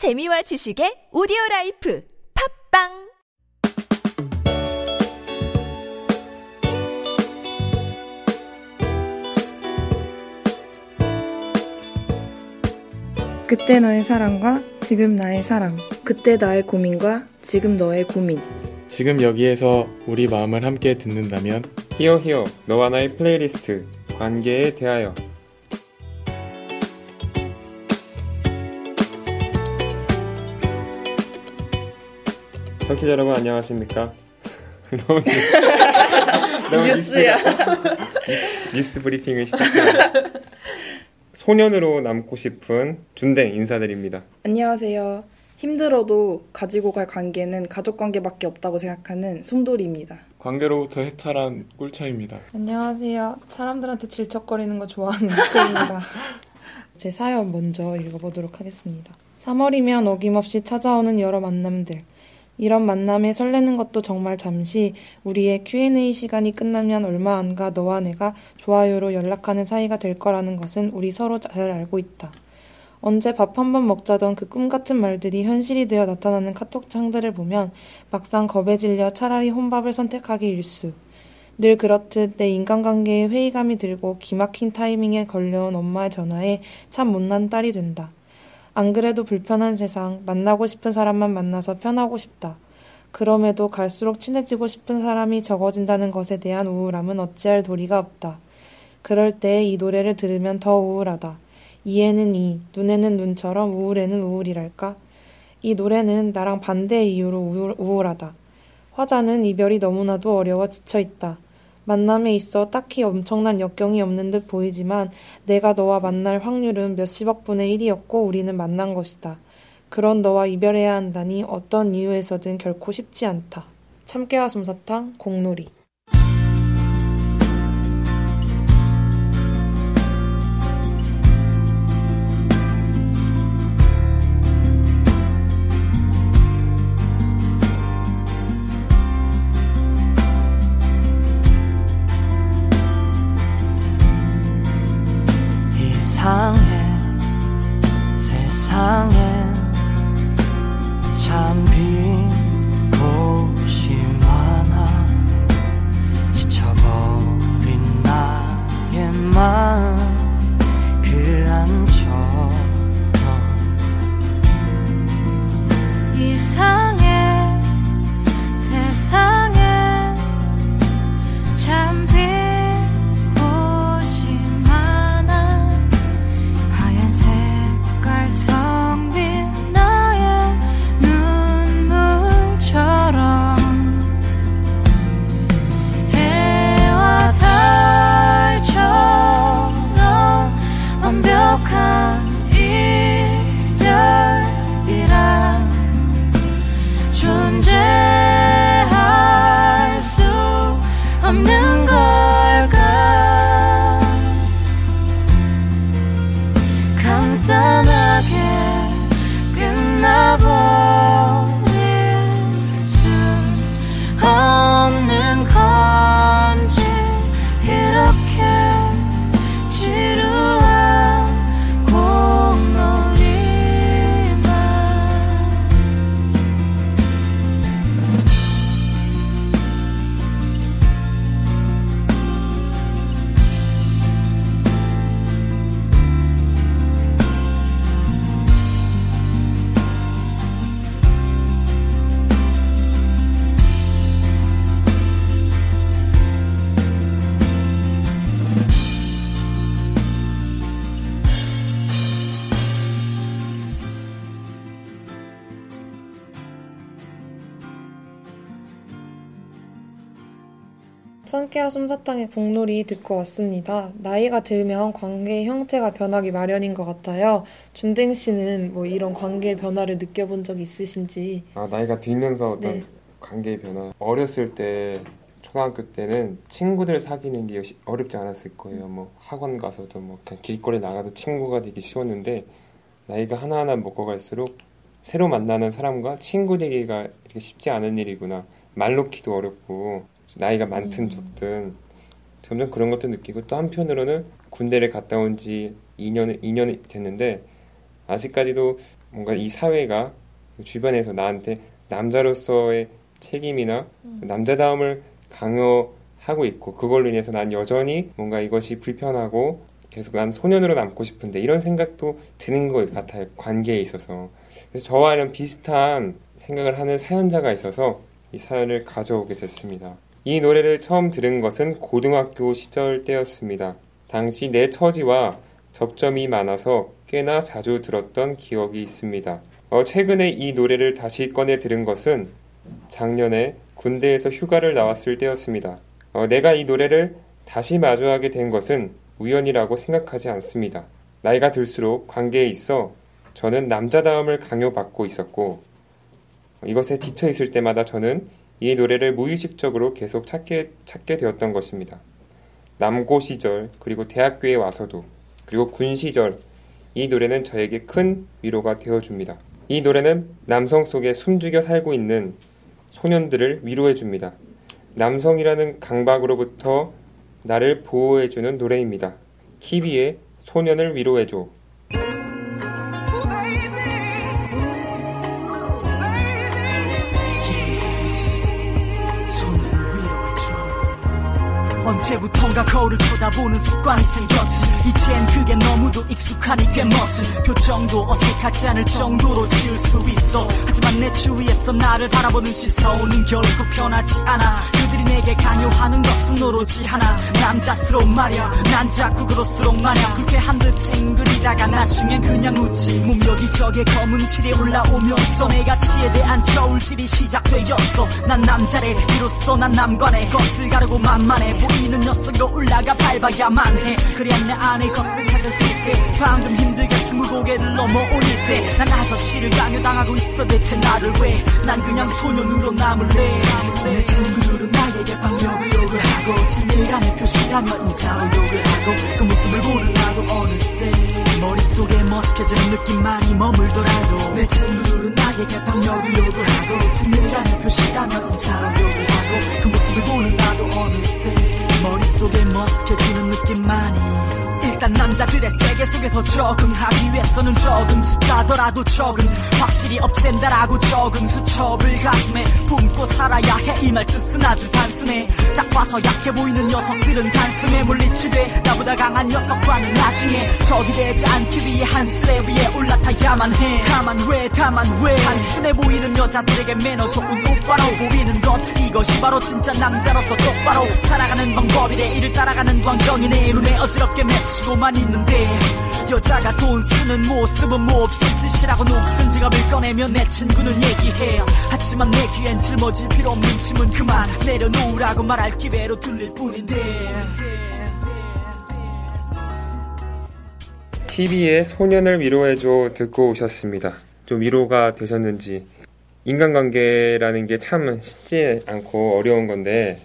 재미와 지식의 오디오 라이프 팟빵 그때 너의 사랑과 지금 나의 사랑. 그때 나의 고민과 지금 너의 고민. 지금 여기에서 우리 마음을 함께 듣는다면 히어 히어 너와 나의 플레이리스트 관계에 대하여 청취자 여러분 안녕하십니까? 너무 너무 뉴스야. 뉴스, 뉴스 브리핑을 시작합니다. 소년으로 남고 싶은 준댕 인사드립니다. 안녕하세요. 힘들어도 가지고 갈 관계는 가족 관계밖에 없다고 생각하는 솜돌이입니다. 관계로부터 해탈한 꿀차입니다. 안녕하세요. 사람들한테 질척거리는 거 좋아하는 이채입니다. 제 사연 먼저 읽어보도록 하겠습니다. 3월이면 어김없이 찾아오는 여러 만남들. 이런 만남에 설레는 것도 정말 잠시 우리의 Q&A 시간이 끝나면 얼마 안가 너와 내가 좋아요로 연락하는 사이가 될 거라는 것은 우리 서로 잘 알고 있다. 언제 밥 한 번 먹자던 그 꿈 같은 말들이 현실이 되어 나타나는 카톡 창들을 보면 막상 겁에 질려 차라리 혼밥을 선택하기 일쑤. 늘 그렇듯 내 인간관계에 회의감이 들고 기막힌 타이밍에 걸려온 엄마의 전화에 참 못난 딸이 된다. 안 그래도 불편한 세상, 만나고 싶은 사람만 만나서 편하고 싶다. 그럼에도 갈수록 친해지고 싶은 사람이 적어진다는 것에 대한 우울함은 어찌할 도리가 없다. 그럴 때 이 노래를 들으면 더 우울하다. 이에는 이, 눈에는 눈처럼 우울에는 우울이랄까? 이 노래는 나랑 반대의 이유로 우울, 우울하다. 화자는 이별이 너무나도 어려워 지쳐 있다. 만남에 있어 딱히 엄청난 역경이 없는 듯 보이지만 내가 너와 만날 확률은 몇십억 분의 1이었고 우리는 만난 것이다. 그런 너와 이별해야 한다니 어떤 이유에서든 결코 쉽지 않다. 참깨와 솜사탕, 공놀이. 참깨와 솜사탕의 공놀이 듣고 왔습니다. 나이가 들면 관계의 형태가 변하기 마련인 것 같아요. 준댕 씨는 뭐 이런 관계의 변화를 느껴본 적 있으신지? 아 나이가 들면서 어떤 네. 관계의 변화 어렸을 때 초등학교 때는 친구들 사귀는 게 어렵지 않았을 거예요. 뭐 학원 가서도 뭐 그냥 길거리 나가도 친구가 되기 쉬웠는데 나이가 하나하나 먹어갈수록 새로 만나는 사람과 친구 되기가 이렇게 쉽지 않은 일이구나. 말 놓기도 어렵고 나이가 많든 적든 점점 그런 것도 느끼고 또 한편으로는 군대를 갔다 온 지 2년 2년이 됐는데 아직까지도 뭔가 이 사회가 주변에서 나한테 남자로서의 책임이나 남자다움을 강요하고 있고 그걸로 인해서 난 여전히 뭔가 이것이 불편하고 계속 난 소년으로 남고 싶은데 이런 생각도 드는 것 같아요. 관계에 있어서. 그래서 저와 이런 비슷한 생각을 하는 사연자가 있어서 이 사연을 가져오게 됐습니다. 이 노래를 처음 들은 것은 고등학교 시절 때였습니다. 당시 내 처지와 접점이 많아서 꽤나 자주 들었던 기억이 있습니다. 어, 최근에 이 노래를 다시 꺼내 들은 것은 작년에 군대에서 휴가를 나왔을 때였습니다. 어, 내가 이 노래를 다시 마주하게 된 것은 우연이라고 생각하지 않습니다. 나이가 들수록 관계에 있어 저는 남자다움을 강요받고 있었고 이것에 지쳐 있을 때마다 저는 이 노래를 무의식적으로 계속 찾게, 찾게 되었던 것입니다. 남고 시절, 그리고 대학교에 와서도, 그리고 군 시절, 이 노래는 저에게 큰 위로가 되어줍니다. 이 노래는 남성 속에 숨죽여 살고 있는 소년들을 위로해줍니다. 남성이라는 강박으로부터 나를 보호해주는 노래입니다. 키비의 소년을 위로해줘. 언제부턴가 거울을 쳐다보는 습관이 생겼지. 이젠 그게 너무도 익숙하니 꽤 멋진 표정도 어색하지 않을 정도로 지을 수 있어. 하지만 내 주위에서 나를 바라보는 시선은 결코 편하지 않아. 그들이 내게 강요하는 것은 오로지 하나. 남자스러운 말이야. 난 자꾸 그럴수록 마냥. 불쾌한 듯 찡그리다가 나중엔 그냥 웃지. 몸 여기저기 검은 실이 올라오면서 내 가치에 대한 저울질이 시작되었어. 난 남자래. 이로써 난 남관의 것을 가르고 만만해 보이는 녀석으로 올라가 밟아야만 해. 그래야 내 안에 수 있대 방금 힘들게 스무 고개를 넘어올 때난 아저씨를 강요당하고 있어 대체 나를 왜? 난 그냥 소년으로 남을래 내 친구들은 나에게 방역을 욕을 하고 친밀감을 표시하며 인사로 욕을 하고 그 모습을 보느라고 어느새 머릿속에 머쓱해지는 느낌만이 머물더라도 내 친구들은 나에게 방역을 욕을 하고 친밀감을 표시하며 인사로 욕을 하고 그 모습을 보느라도 어느새 머쓱해지는 느낌만이. 일단 남자들의 세계 속에서 적응하기 위해서는 적은 숫자더라도 적은 확실히 없앤다라고 적은 수첩을 가슴에 품고 살아야 해. 이 말 뜻은 아주 단순해. 딱 봐서 약해 보이는 녀석들은 단숨에 물리치되 나보다 강한 녀석과는 나중에 적이 되지 않기 위해 한 수레 위에 올라타야만 해. 다만 왜 다만 왜? 단순해 보이는 여자들에게 매너 좋은 똑바로 보이는 것. 이것이 바로 진짜 남자로서 똑바로 살아가는 방법이래 이를 따라가는 광경이네 눈에 어지럽게 맺히고만 있는데 여자가 돈 쓰는 모습은 뭐 없을 짓이라고 녹슨 지갑을 꺼내면 내 친구는 얘기해요 하지만 내 귀엔 짊어질 필요 없는 짐은 그만 내려놓으라고 말할 기회로 들릴 뿐인데 TV의 소년을 위로해줘 듣고 오셨습니다. 좀 위로가 되셨는지. 인간관계라는 게 참 쉽지 않고 어려운 건데,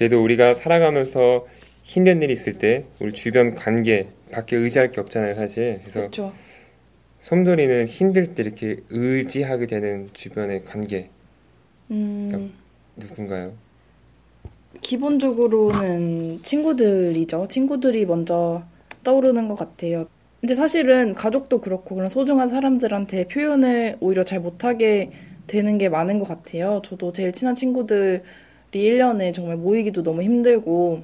그래도 우리가 살아가면서 힘든 일이 있을 때, 우리 주변 관계, 밖에 의지할 게 없잖아요, 사실. 그래서 그렇죠. 솜돌이는 힘들 때 이렇게 의지하게 되는 주변의 관계, 음, 누군가요? 기본적으로는 친구들이죠. 친구들이 먼저 떠오르는 것 같아요. 근데 사실은 가족도 그렇고 그런 소중한 사람들한테 표현을 오히려 잘 못하게 되는 게 많은 것 같아요. 저도 제일 친한 친구들이 1년에 정말 모이기도 너무 힘들고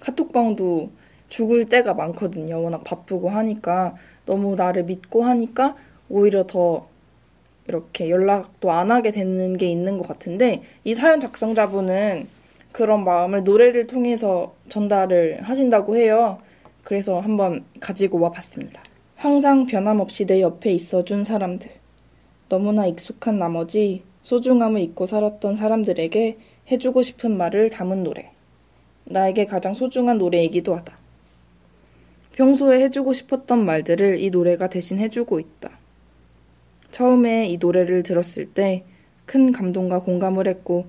카톡방도 죽을 때가 많거든요. 워낙 바쁘고 하니까 너무 나를 믿고 하니까 오히려 더 이렇게 연락도 안 하게 되는 게 있는 것 같은데 이 사연 작성자분은 그런 마음을 노래를 통해서 전달을 하신다고 해요. 그래서 한번 가지고 와 봤습니다. 항상 변함없이 내 옆에 있어준 사람들. 너무나 익숙한 나머지 소중함을 잊고 살았던 사람들에게 해주고 싶은 말을 담은 노래. 나에게 가장 소중한 노래이기도 하다. 평소에 해주고 싶었던 말들을 이 노래가 대신 해주고 있다. 처음에 이 노래를 들었을 때 큰 감동과 공감을 했고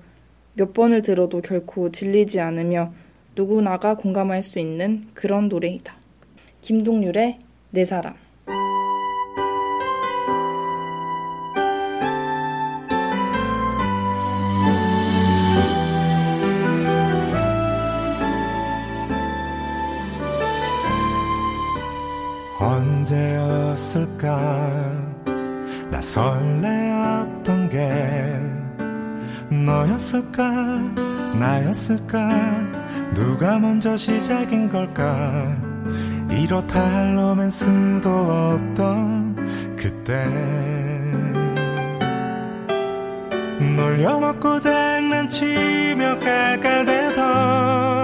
몇 번을 들어도 결코 질리지 않으며 누구나가 공감할 수 있는 그런 노래이다. 김동률의 내 사람. 언제였을까? 설레었던 게 너였을까? 나였을까? 누가 먼저 시작인 걸까? 이렇다 할 로맨스도 없던 그때. 놀려먹고 장난치며 깔깔대던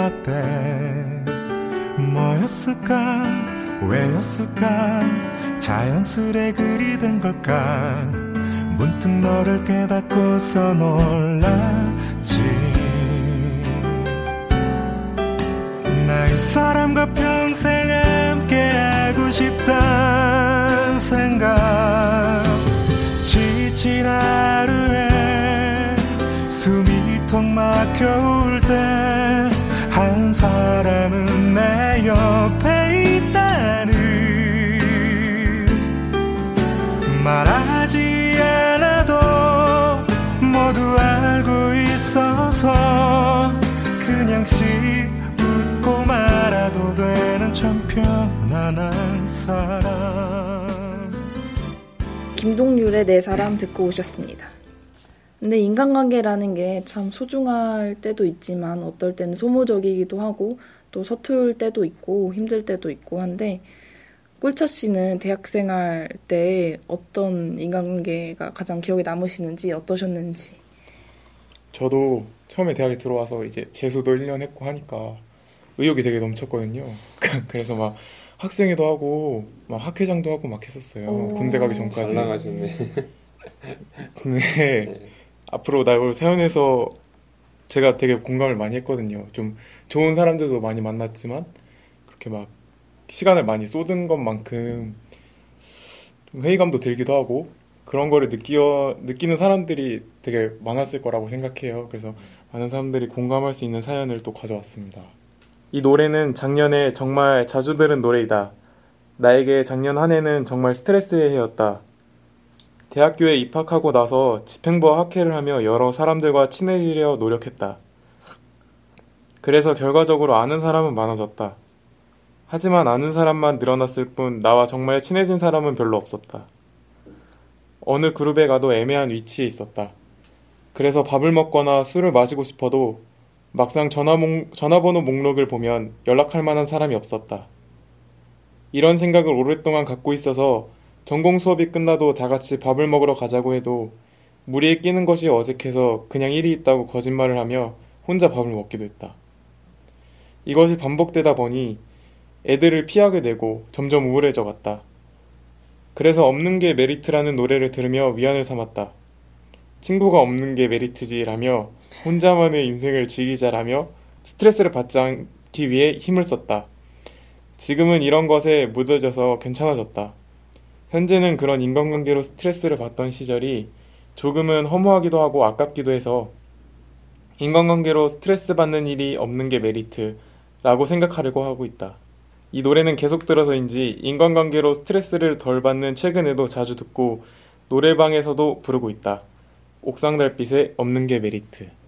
몰랐대. 뭐였을까? 왜였을까? 자연스레 그리 된 걸까? 문득 너를 깨닫고서 놀랐지. 나 이 사람과 평생 함께 하고 싶단 생각. 지친 하루에 숨이 턱 막혀올 때 참 편안한 사람 김동률의 내 사람 듣고 오셨습니다. 근데 인간관계라는 게 참 소중할 때도 있지만 어떨 때는 소모적이기도 하고 또 서툴 때도 있고 힘들 때도 있고 한데 꿀차 씨는 대학생활 때 어떤 인간관계가 가장 기억에 남으시는지 어떠셨는지 저도 처음에 대학에 들어와서 이제 재수도 1년 했고 하니까 의욕이 되게 넘쳤거든요. 그래서 막 학생회도 하고 막 학회장도 하고 막 했었어요. 오. 군대 가기 잘 전까지. 나가셨네. 근데 앞으로 나를 사연에서 제가 되게 공감을 많이 했거든요. 좀 좋은 사람들도 많이 만났지만 그렇게 막 시간을 많이 쏟은 것만큼 좀 회의감도 들기도 하고 그런 거를 느끼어, 느끼는 사람들이 되게 많았을 거라고 생각해요. 그래서 많은 사람들이 공감할 수 있는 사연을 또 가져왔습니다. 이 노래는 작년에 정말 자주 들은 노래이다. 나에게 작년 한 해는 정말 스트레스의 해였다. 대학교에 입학하고 나서 집행부와 학회를 하며 여러 사람들과 친해지려 노력했다. 그래서 결과적으로 아는 사람은 많아졌다. 하지만 아는 사람만 늘어났을 뿐 나와 정말 친해진 사람은 별로 없었다. 어느 그룹에 가도 애매한 위치에 있었다. 그래서 밥을 먹거나 술을 마시고 싶어도 막상 전화 목- 전화번호 목록을 보면 연락할 만한 사람이 없었다. 이런 생각을 오랫동안 갖고 있어서 전공 수업이 끝나도 다 같이 밥을 먹으러 가자고 해도 무리에 끼는 것이 어색해서 그냥 일이 있다고 거짓말을 하며 혼자 밥을 먹기도 했다. 이것이 반복되다 보니 애들을 피하게 되고 점점 우울해져 갔다. 그래서 없는 게 메리트라는 노래를 들으며 위안을 삼았다. 친구가 없는 게 메리트지라며 혼자만의 인생을 즐기자라며 스트레스를 받지 않기 위해 힘을 썼다. 지금은 이런 것에 묻어져서 괜찮아졌다. 현재는 그런 인간관계로 스트레스를 받던 시절이 조금은 허무하기도 하고 아깝기도 해서 인간관계로 스트레스 받는 일이 없는 게 메리트라고 생각하려고 하고 있다. 이 노래는 계속 들어서인지 인간관계로 스트레스를 덜 받는 최근에도 자주 듣고 노래방에서도 부르고 있다. 옥상 달빛에 없는 게 메리트.